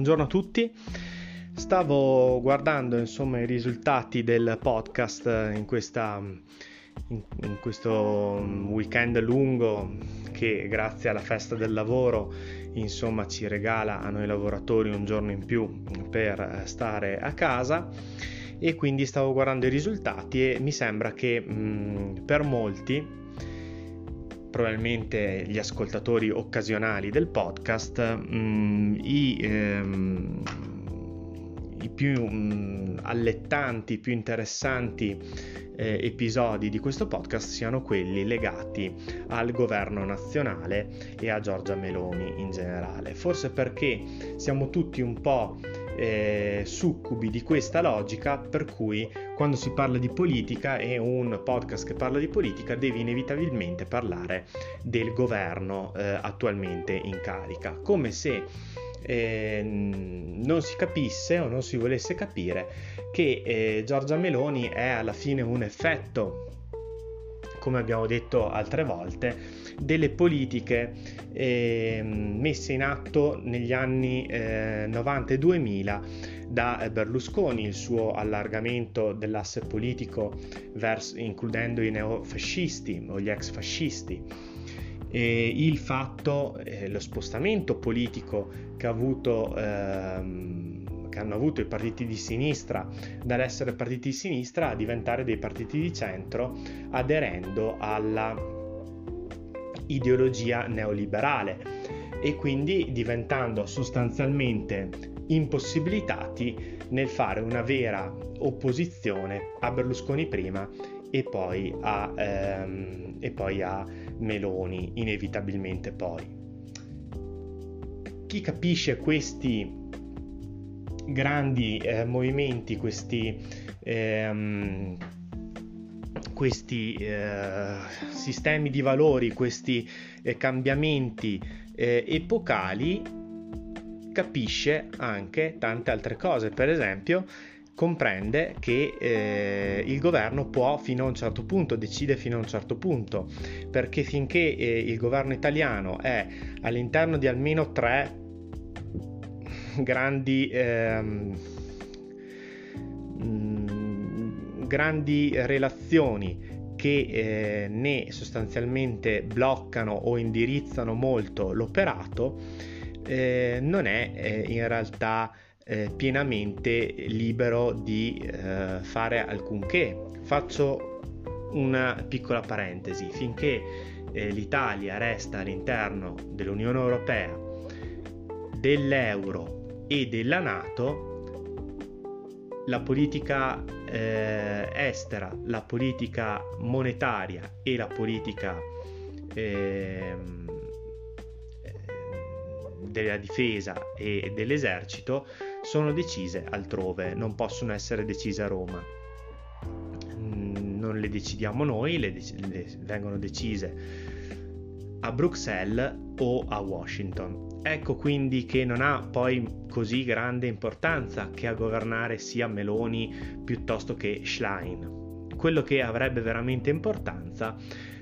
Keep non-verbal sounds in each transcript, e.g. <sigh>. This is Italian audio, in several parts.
Buongiorno a tutti. Stavo guardando insomma i risultati del podcast in, questa, in, in questo weekend lungo che grazie alla festa del lavoro insomma ci regala a noi lavoratori un giorno in più per stare a casa e quindi stavo guardando i risultati e mi sembra che mh, per molti probabilmente gli ascoltatori occasionali del podcast, mh, mm, i, ehm, i, più mh, mm, allettanti, più interessanti eh, episodi di questo podcast siano quelli legati al governo nazionale e a Giorgia Meloni in generale. Forse perché siamo tutti un po' eh, succubi di questa logica per cui quando si parla di politica e un podcast che parla di politica deve inevitabilmente parlare del governo eh, attualmente in carica, come se eh, non si capisse o non si volesse capire che eh, Giorgia Meloni è alla fine un effetto come abbiamo detto altre volte, delle politiche eh, messe in atto negli anni eh, 90 e 2000 da Berlusconi, il suo allargamento dell'asse politico verso, includendo i neofascisti o gli ex fascisti. E il fatto, eh, lo spostamento politico che, avuto, ehm, che hanno avuto i partiti di sinistra dall'essere partiti di sinistra a diventare dei partiti di centro aderendo alla ideologia neoliberale e quindi diventando sostanzialmente impossibilitati nel fare una vera opposizione a Berlusconi prima e poi a, ehm, e poi a Meloni inevitabilmente poi. Chi capisce questi grandi eh, movimenti, questi, ehm, questi eh, sistemi di valori, questi eh, cambiamenti eh, epocali, capisce anche tante altre cose. Per esempio, comprende che eh, il governo può fino a un certo punto, decide fino a un certo punto, perché finché eh, il governo italiano è all'interno di almeno tre <laughs> grandi, ehm, mh, grandi relazioni che eh, ne sostanzialmente bloccano o indirizzano molto l'operato, eh, non è eh, in realtà eh, pienamente libero di eh, fare alcunché. Faccio una piccola parentesi, finché eh, l'Italia resta all'interno dell'Unione Europea, dell'euro e della Nato, la politica eh, estera, la politica monetaria e la politica eh, della difesa e dell'esercito sono decise altrove, non possono essere decise a Roma. Non le decidiamo noi, le, dec- le vengono decise a Bruxelles o a Washington. Ecco quindi che non ha poi così grande importanza che a governare sia Meloni piuttosto che Schlein. Quello che avrebbe veramente importanza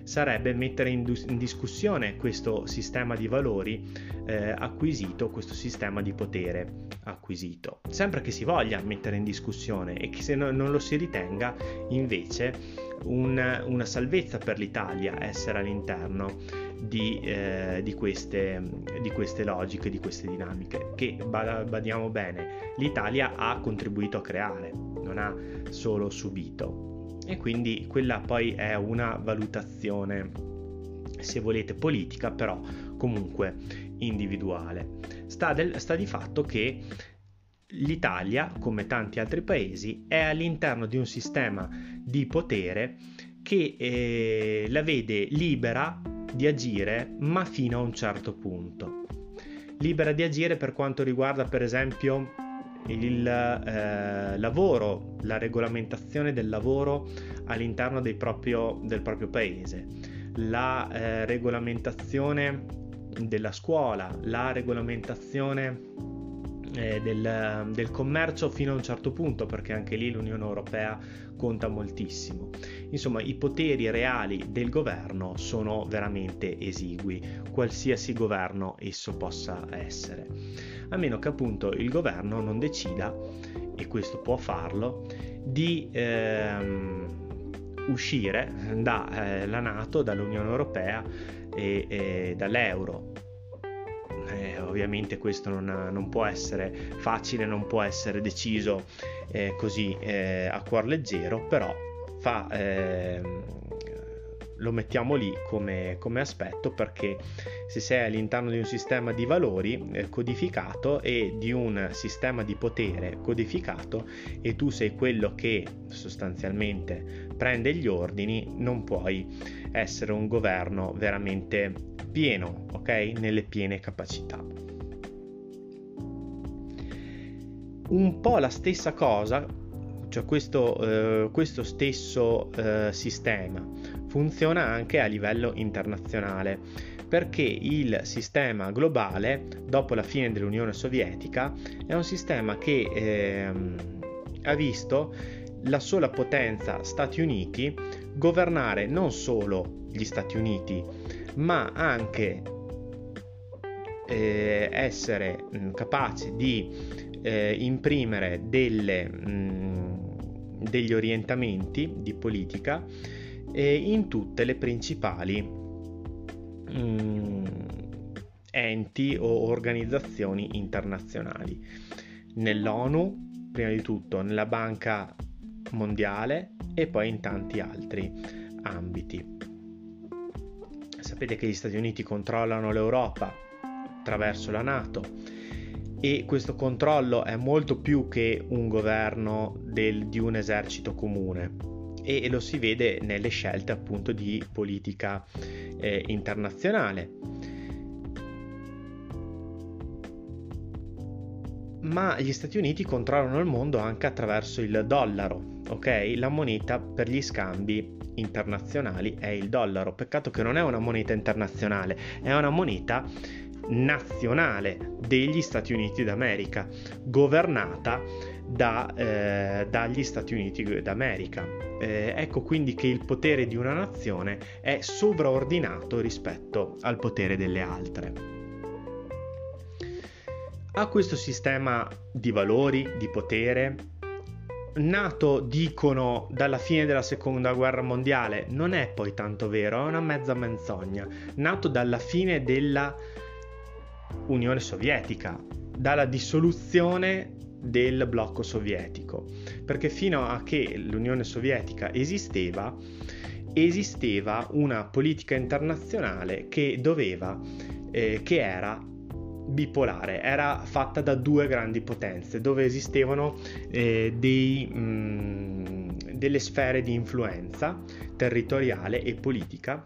sarebbe mettere in, dus- in discussione questo sistema di valori eh, acquisito, questo sistema di potere acquisito. Sempre che si voglia mettere in discussione e che se no- non lo si ritenga invece un, una salvezza per l'Italia essere all'interno di, eh, di, queste, di, queste, logiche, di queste dinamiche che badiamo bene, l'Italia ha contribuito a creare, non ha solo subito e quindi quella poi è una valutazione, se volete, politica, però comunque individuale. Sta, del, sta di fatto che l'Italia, come tanti altri paesi, è all'interno di un sistema di potere che eh, la vede libera di agire, ma fino a un certo punto. libera di agire per quanto riguarda per esempio il eh, lavoro, la regolamentazione del lavoro all'interno proprio, del proprio paese, la eh, regolamentazione della scuola, la regolamentazione eh, del, del, commercio fino a un certo punto, perché anche lì l'Unione Europea conta moltissimo. Insomma, i poteri reali del governo sono veramente esigui, qualsiasi governo esso possa essere. A meno che appunto il governo non decida, e questo può farlo, di ehm, uscire dalla eh, Nato, dall'Unione Europea e, e dall'euro eh, ovviamente questo non, ha, non, può essere facile, non può essere deciso eh, così eh, a cuor leggero, però fa, ehm, lo mettiamo lì come, come, aspetto perché se sei all'interno di un sistema di valori eh, codificato e di un sistema di potere codificato e tu sei quello che sostanzialmente prende gli ordini, non puoi essere un governo veramente pieno, ok? Nelle piene capacità. Un po' la stessa cosa, cioè questo, eh, questo stesso eh, sistema funziona anche a livello internazionale perché il sistema globale dopo la fine dell'Unione Sovietica è un sistema che eh, ha visto la sola potenza Stati Uniti governare non solo gli Stati Uniti ma anche eh, essere mh, mm, capace di eh, imprimere delle, mh, mm, degli orientamenti di politica eh, in tutte le principali mh, mm, enti o organizzazioni internazionali. Nell'ONU, prima di tutto, nella Banca Mondiale e poi in tanti altri ambiti. Sapete che gli Stati Uniti controllano l'Europa attraverso la Nato e questo controllo è molto più che un governo del, di un esercito comune e lo si vede nelle scelte appunto di politica eh, internazionale. Ma gli Stati Uniti controllano il mondo anche attraverso il dollaro, ok? La moneta per gli scambi internazionali è il dollaro. Peccato che non è una moneta internazionale, è una moneta nazionale degli Stati Uniti d'America, governata da, eh, dagli Stati Uniti d'America. Eh, ecco quindi che il potere di una nazione è sovraordinato rispetto al potere delle altre. A questo sistema di valori, di potere, nato, dicono, dalla fine della seconda guerra mondiale, non è poi tanto vero, è una mezza menzogna. Nato dalla fine della Unione Sovietica, dalla dissoluzione del blocco sovietico, perché fino a che l'Unione Sovietica esisteva, esisteva una politica internazionale che doveva, eh, che era bipolare, era fatta da due grandi potenze dove esistevano eh, dei, mh, mm, delle sfere di influenza territoriale e politica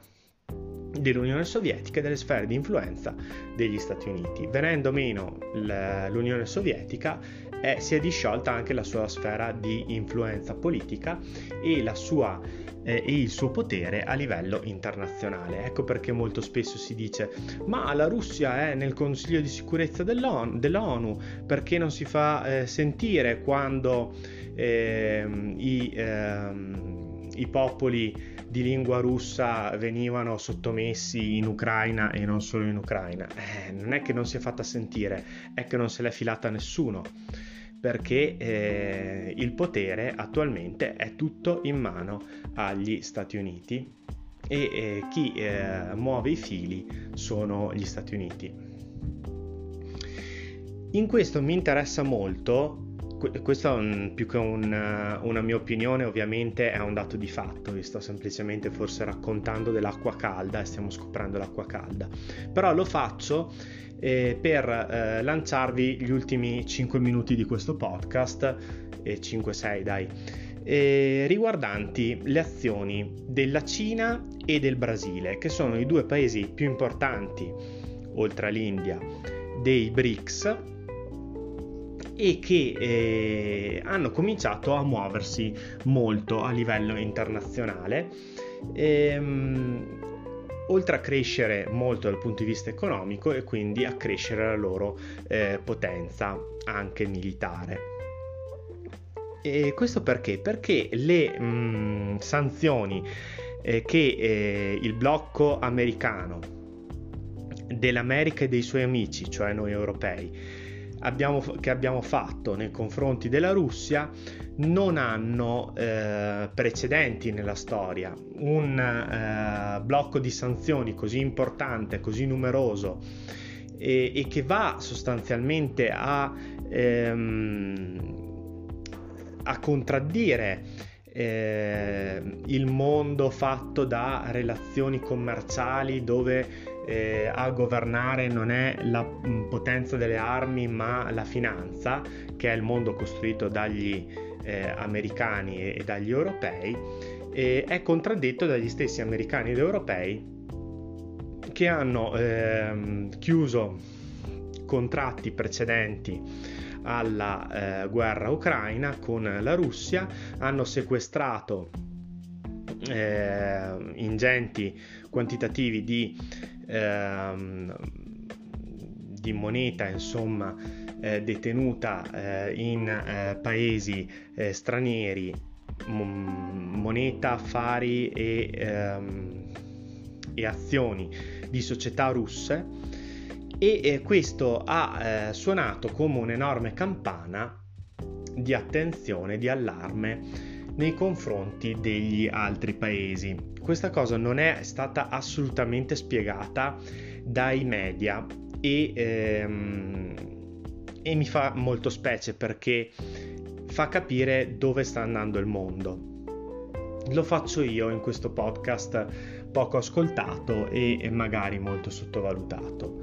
dell'Unione Sovietica e delle sfere di influenza degli Stati Uniti. Venendo meno l'Unione Sovietica eh, si è disciolta anche la sua sfera di influenza politica e sua eh, e il suo potere a livello internazionale. Ecco perché molto spesso si dice ma la Russia è nel Consiglio di sicurezza dell'ONU, dell'ONU perché non si fa eh, sentire quando eh, i, ehm, i popoli di lingua russa venivano sottomessi in Ucraina e non solo in Ucraina. Eh, non è che non si è fatta sentire, è che non se l'è filata nessuno perché eh, il potere attualmente è tutto in mano agli Stati Uniti e eh, chi eh, muove i fili sono gli Stati Uniti. In questo mi interessa molto, questo un, più che un, una mia opinione ovviamente è un dato di fatto, vi sto semplicemente forse raccontando dell'acqua calda e stiamo scoprendo l'acqua calda, però lo faccio eh, per eh, lanciarvi gli ultimi 5 minuti di questo podcast, e 5-6 dai, eh, riguardanti le azioni della Cina e del Brasile, che sono i due paesi più importanti, oltre all'India, dei BRICS e che eh, hanno cominciato a muoversi molto a livello internazionale. Ehm, oltre a crescere molto dal punto di vista economico e quindi a crescere la loro eh, potenza anche militare. E questo perché? Perché le mh, mm, sanzioni eh, che eh, il blocco americano dell'America e dei suoi amici, cioè noi europei, abbiamo, che abbiamo fatto nei confronti della Russia non hanno eh, precedenti nella storia. Un eh, blocco di sanzioni così importante, così numeroso e, e che va sostanzialmente a, ehm, a contraddire eh, il mondo fatto da relazioni commerciali dove eh, a governare non è la mm, potenza delle armi ma la finanza, che è il mondo costruito dagli eh, americani e, e, dagli europei, e è contraddetto dagli stessi americani ed europei che hanno ehm, chiuso contratti precedenti alla eh, guerra ucraina con la Russia, hanno sequestrato eh, ingenti quantitativi di ehm, di moneta insomma eh, detenuta eh, in eh, paesi eh, stranieri moneta affari e, ehm, e, azioni di società russe. E eh, questo ha suonato come un'enorme campana di attenzione, di allarme nei confronti degli altri paesi. Questa cosa non è stata assolutamente spiegata dai media e, ehm, e mi fa molto specie perché fa capire dove sta andando il mondo. Lo faccio io in questo podcast poco ascoltato e magari molto sottovalutato.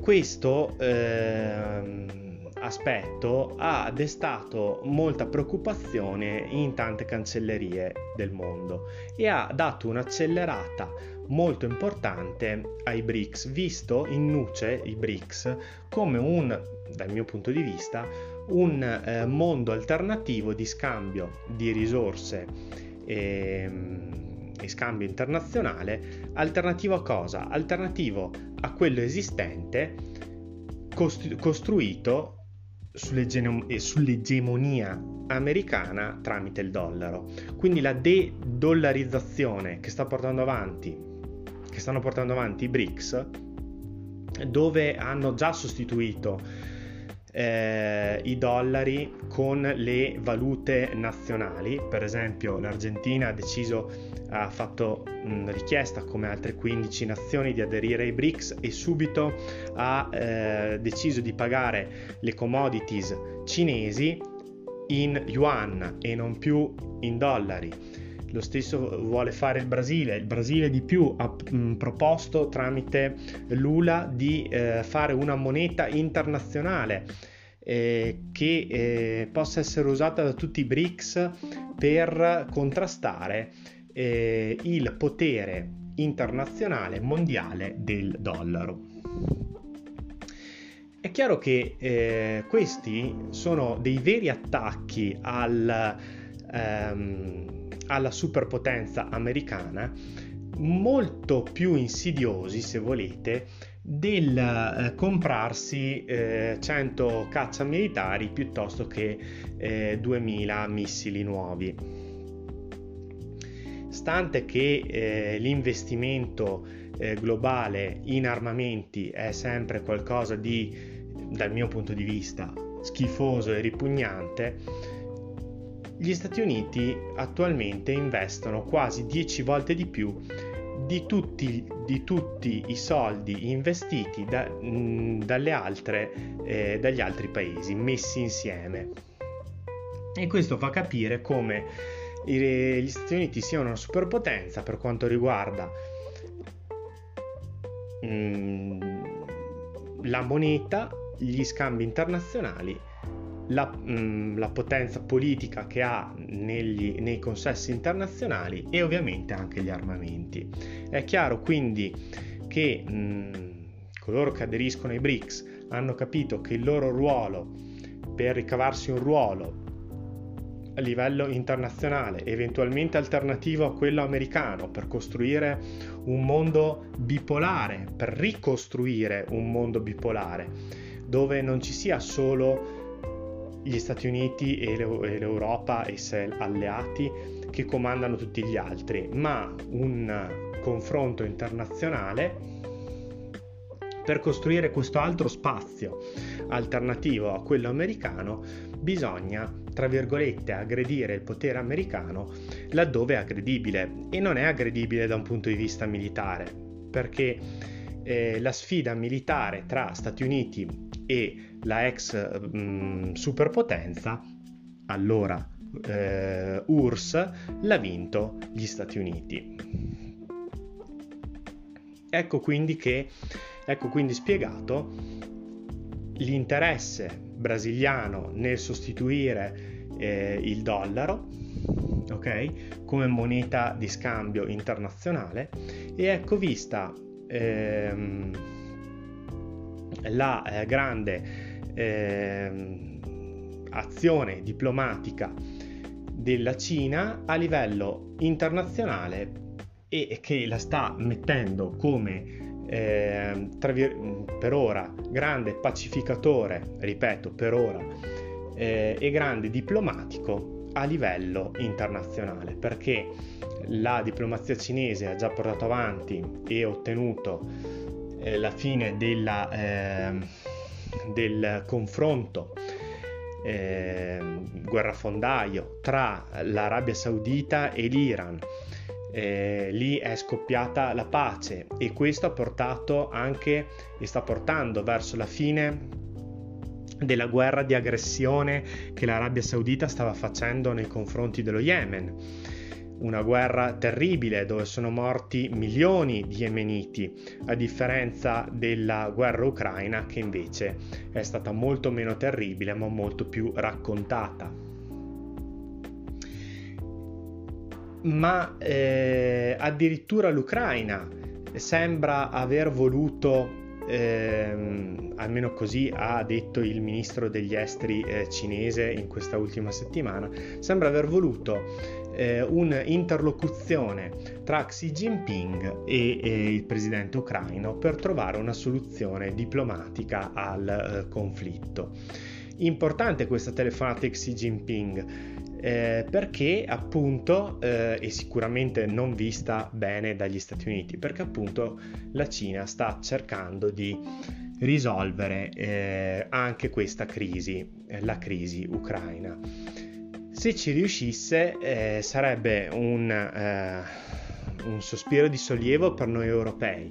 Questo ehm, aspetto ha destato molta preoccupazione in tante cancellerie del mondo e ha dato un'accelerata molto importante ai BRICS, visto in nuce i BRICS come un, dal mio punto di vista, un eh, mondo alternativo di scambio di risorse e, ehm, e scambio internazionale, alternativo a cosa? Alternativo a quello esistente costruito sull'egemonia americana tramite il dollaro. Quindi la de-dollarizzazione che, sta portando avanti, che stanno portando avanti i BRICS, dove hanno già sostituito eh, i dollari con le valute nazionali. Per esempio, l'Argentina ha deciso, ha fatto mh, richiesta come altre 15 nazioni di aderire ai BRICS e subito ha eh, deciso di pagare le commodities cinesi in yuan e non più in dollari. Lo stesso vuole fare il Brasile. Il Brasile di più ha proposto tramite Lula di eh, fare una moneta internazionale eh, che eh, possa essere usata da tutti i BRICS per contrastare eh, il potere internazionale mondiale del dollaro. È chiaro che eh, questi sono dei veri attacchi al, ehm, alla superpotenza americana, molto più insidiosi, se volete, del eh, comprarsi eh, 100 cacciamilitari piuttosto che eh, 2000 missili nuovi. Stante che eh, l'investimento eh, globale in armamenti è sempre qualcosa di, dal mio punto di vista, schifoso e ripugnante, gli Stati Uniti attualmente investono quasi 10 volte di più di tutti, di tutti i soldi investiti da, mh, altre, eh, dagli altri paesi messi insieme. E questo fa capire come gli Stati Uniti siano una superpotenza per quanto riguarda mh, la moneta, gli scambi internazionali la, mh, mm, la, potenza politica che ha negli, nei consessi internazionali e ovviamente anche gli armamenti. È chiaro quindi che mh, mm, coloro che aderiscono ai BRICS hanno capito che il loro ruolo per ricavarsi un ruolo a livello internazionale, eventualmente alternativo a quello americano, per costruire un mondo bipolare, per ricostruire un mondo bipolare, dove non ci sia solo gli Stati Uniti e l'Europa e i sei alleati che comandano tutti gli altri, ma un confronto internazionale per costruire questo altro spazio alternativo a quello americano bisogna, tra virgolette, aggredire il potere americano laddove è aggredibile. E non è aggredibile da un punto di vista militare, perché eh, la sfida militare tra Stati Uniti e la ex mh, mm, superpotenza, allora eh, URSS, l'ha vinto gli Stati Uniti. Ecco quindi che, ecco quindi spiegato l'interesse brasiliano nel sostituire eh, il dollaro ok, come moneta di scambio internazionale e ecco vista ehm, la eh, grande eh, azione diplomatica della Cina a livello internazionale e che la sta mettendo come eh, vir- per ora grande pacificatore, ripeto per ora, eh, e grande diplomatico a livello internazionale perché la diplomazia cinese ha già portato avanti e ottenuto eh, la fine della, ehm, del confronto eh, guerrafondaio tra l'Arabia Saudita e l'Iran. Eh, lì è scoppiata la pace e questo ha portato anche e sta portando verso la fine della guerra di aggressione che l'Arabia Saudita stava facendo nei confronti dello Yemen. Una guerra terribile dove sono morti milioni di yemeniti, a differenza della guerra ucraina che invece è stata molto meno terribile ma molto più raccontata. ma eh, addirittura l'Ucraina sembra aver voluto, eh, almeno così ha detto il ministro degli esteri eh, cinese in questa ultima settimana, sembra aver voluto eh, un'interlocuzione tra Xi Jinping e, e, il presidente ucraino per trovare una soluzione diplomatica al eh, conflitto. Importante questa telefonata Xi Jinping eh, perché appunto, eh, e sicuramente non vista bene dagli Stati Uniti, perché appunto la Cina sta cercando di risolvere eh, anche questa crisi, eh, la crisi ucraina. Se ci riuscisse eh, sarebbe un, eh, un sospiro di sollievo per noi europei,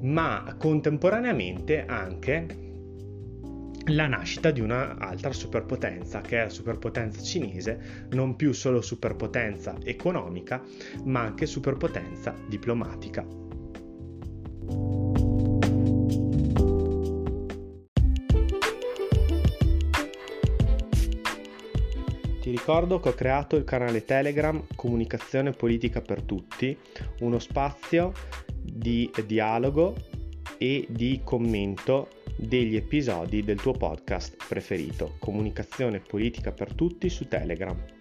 ma contemporaneamente anche la nascita di un'altra superpotenza, che è la superpotenza cinese, non più solo superpotenza economica, ma anche superpotenza diplomatica. Ti ricordo che ho creato il canale Telegram Comunicazione Politica per Tutti, uno spazio di dialogo e di commento degli episodi del tuo podcast preferito, Comunicazione Politica per Tutti su Telegram.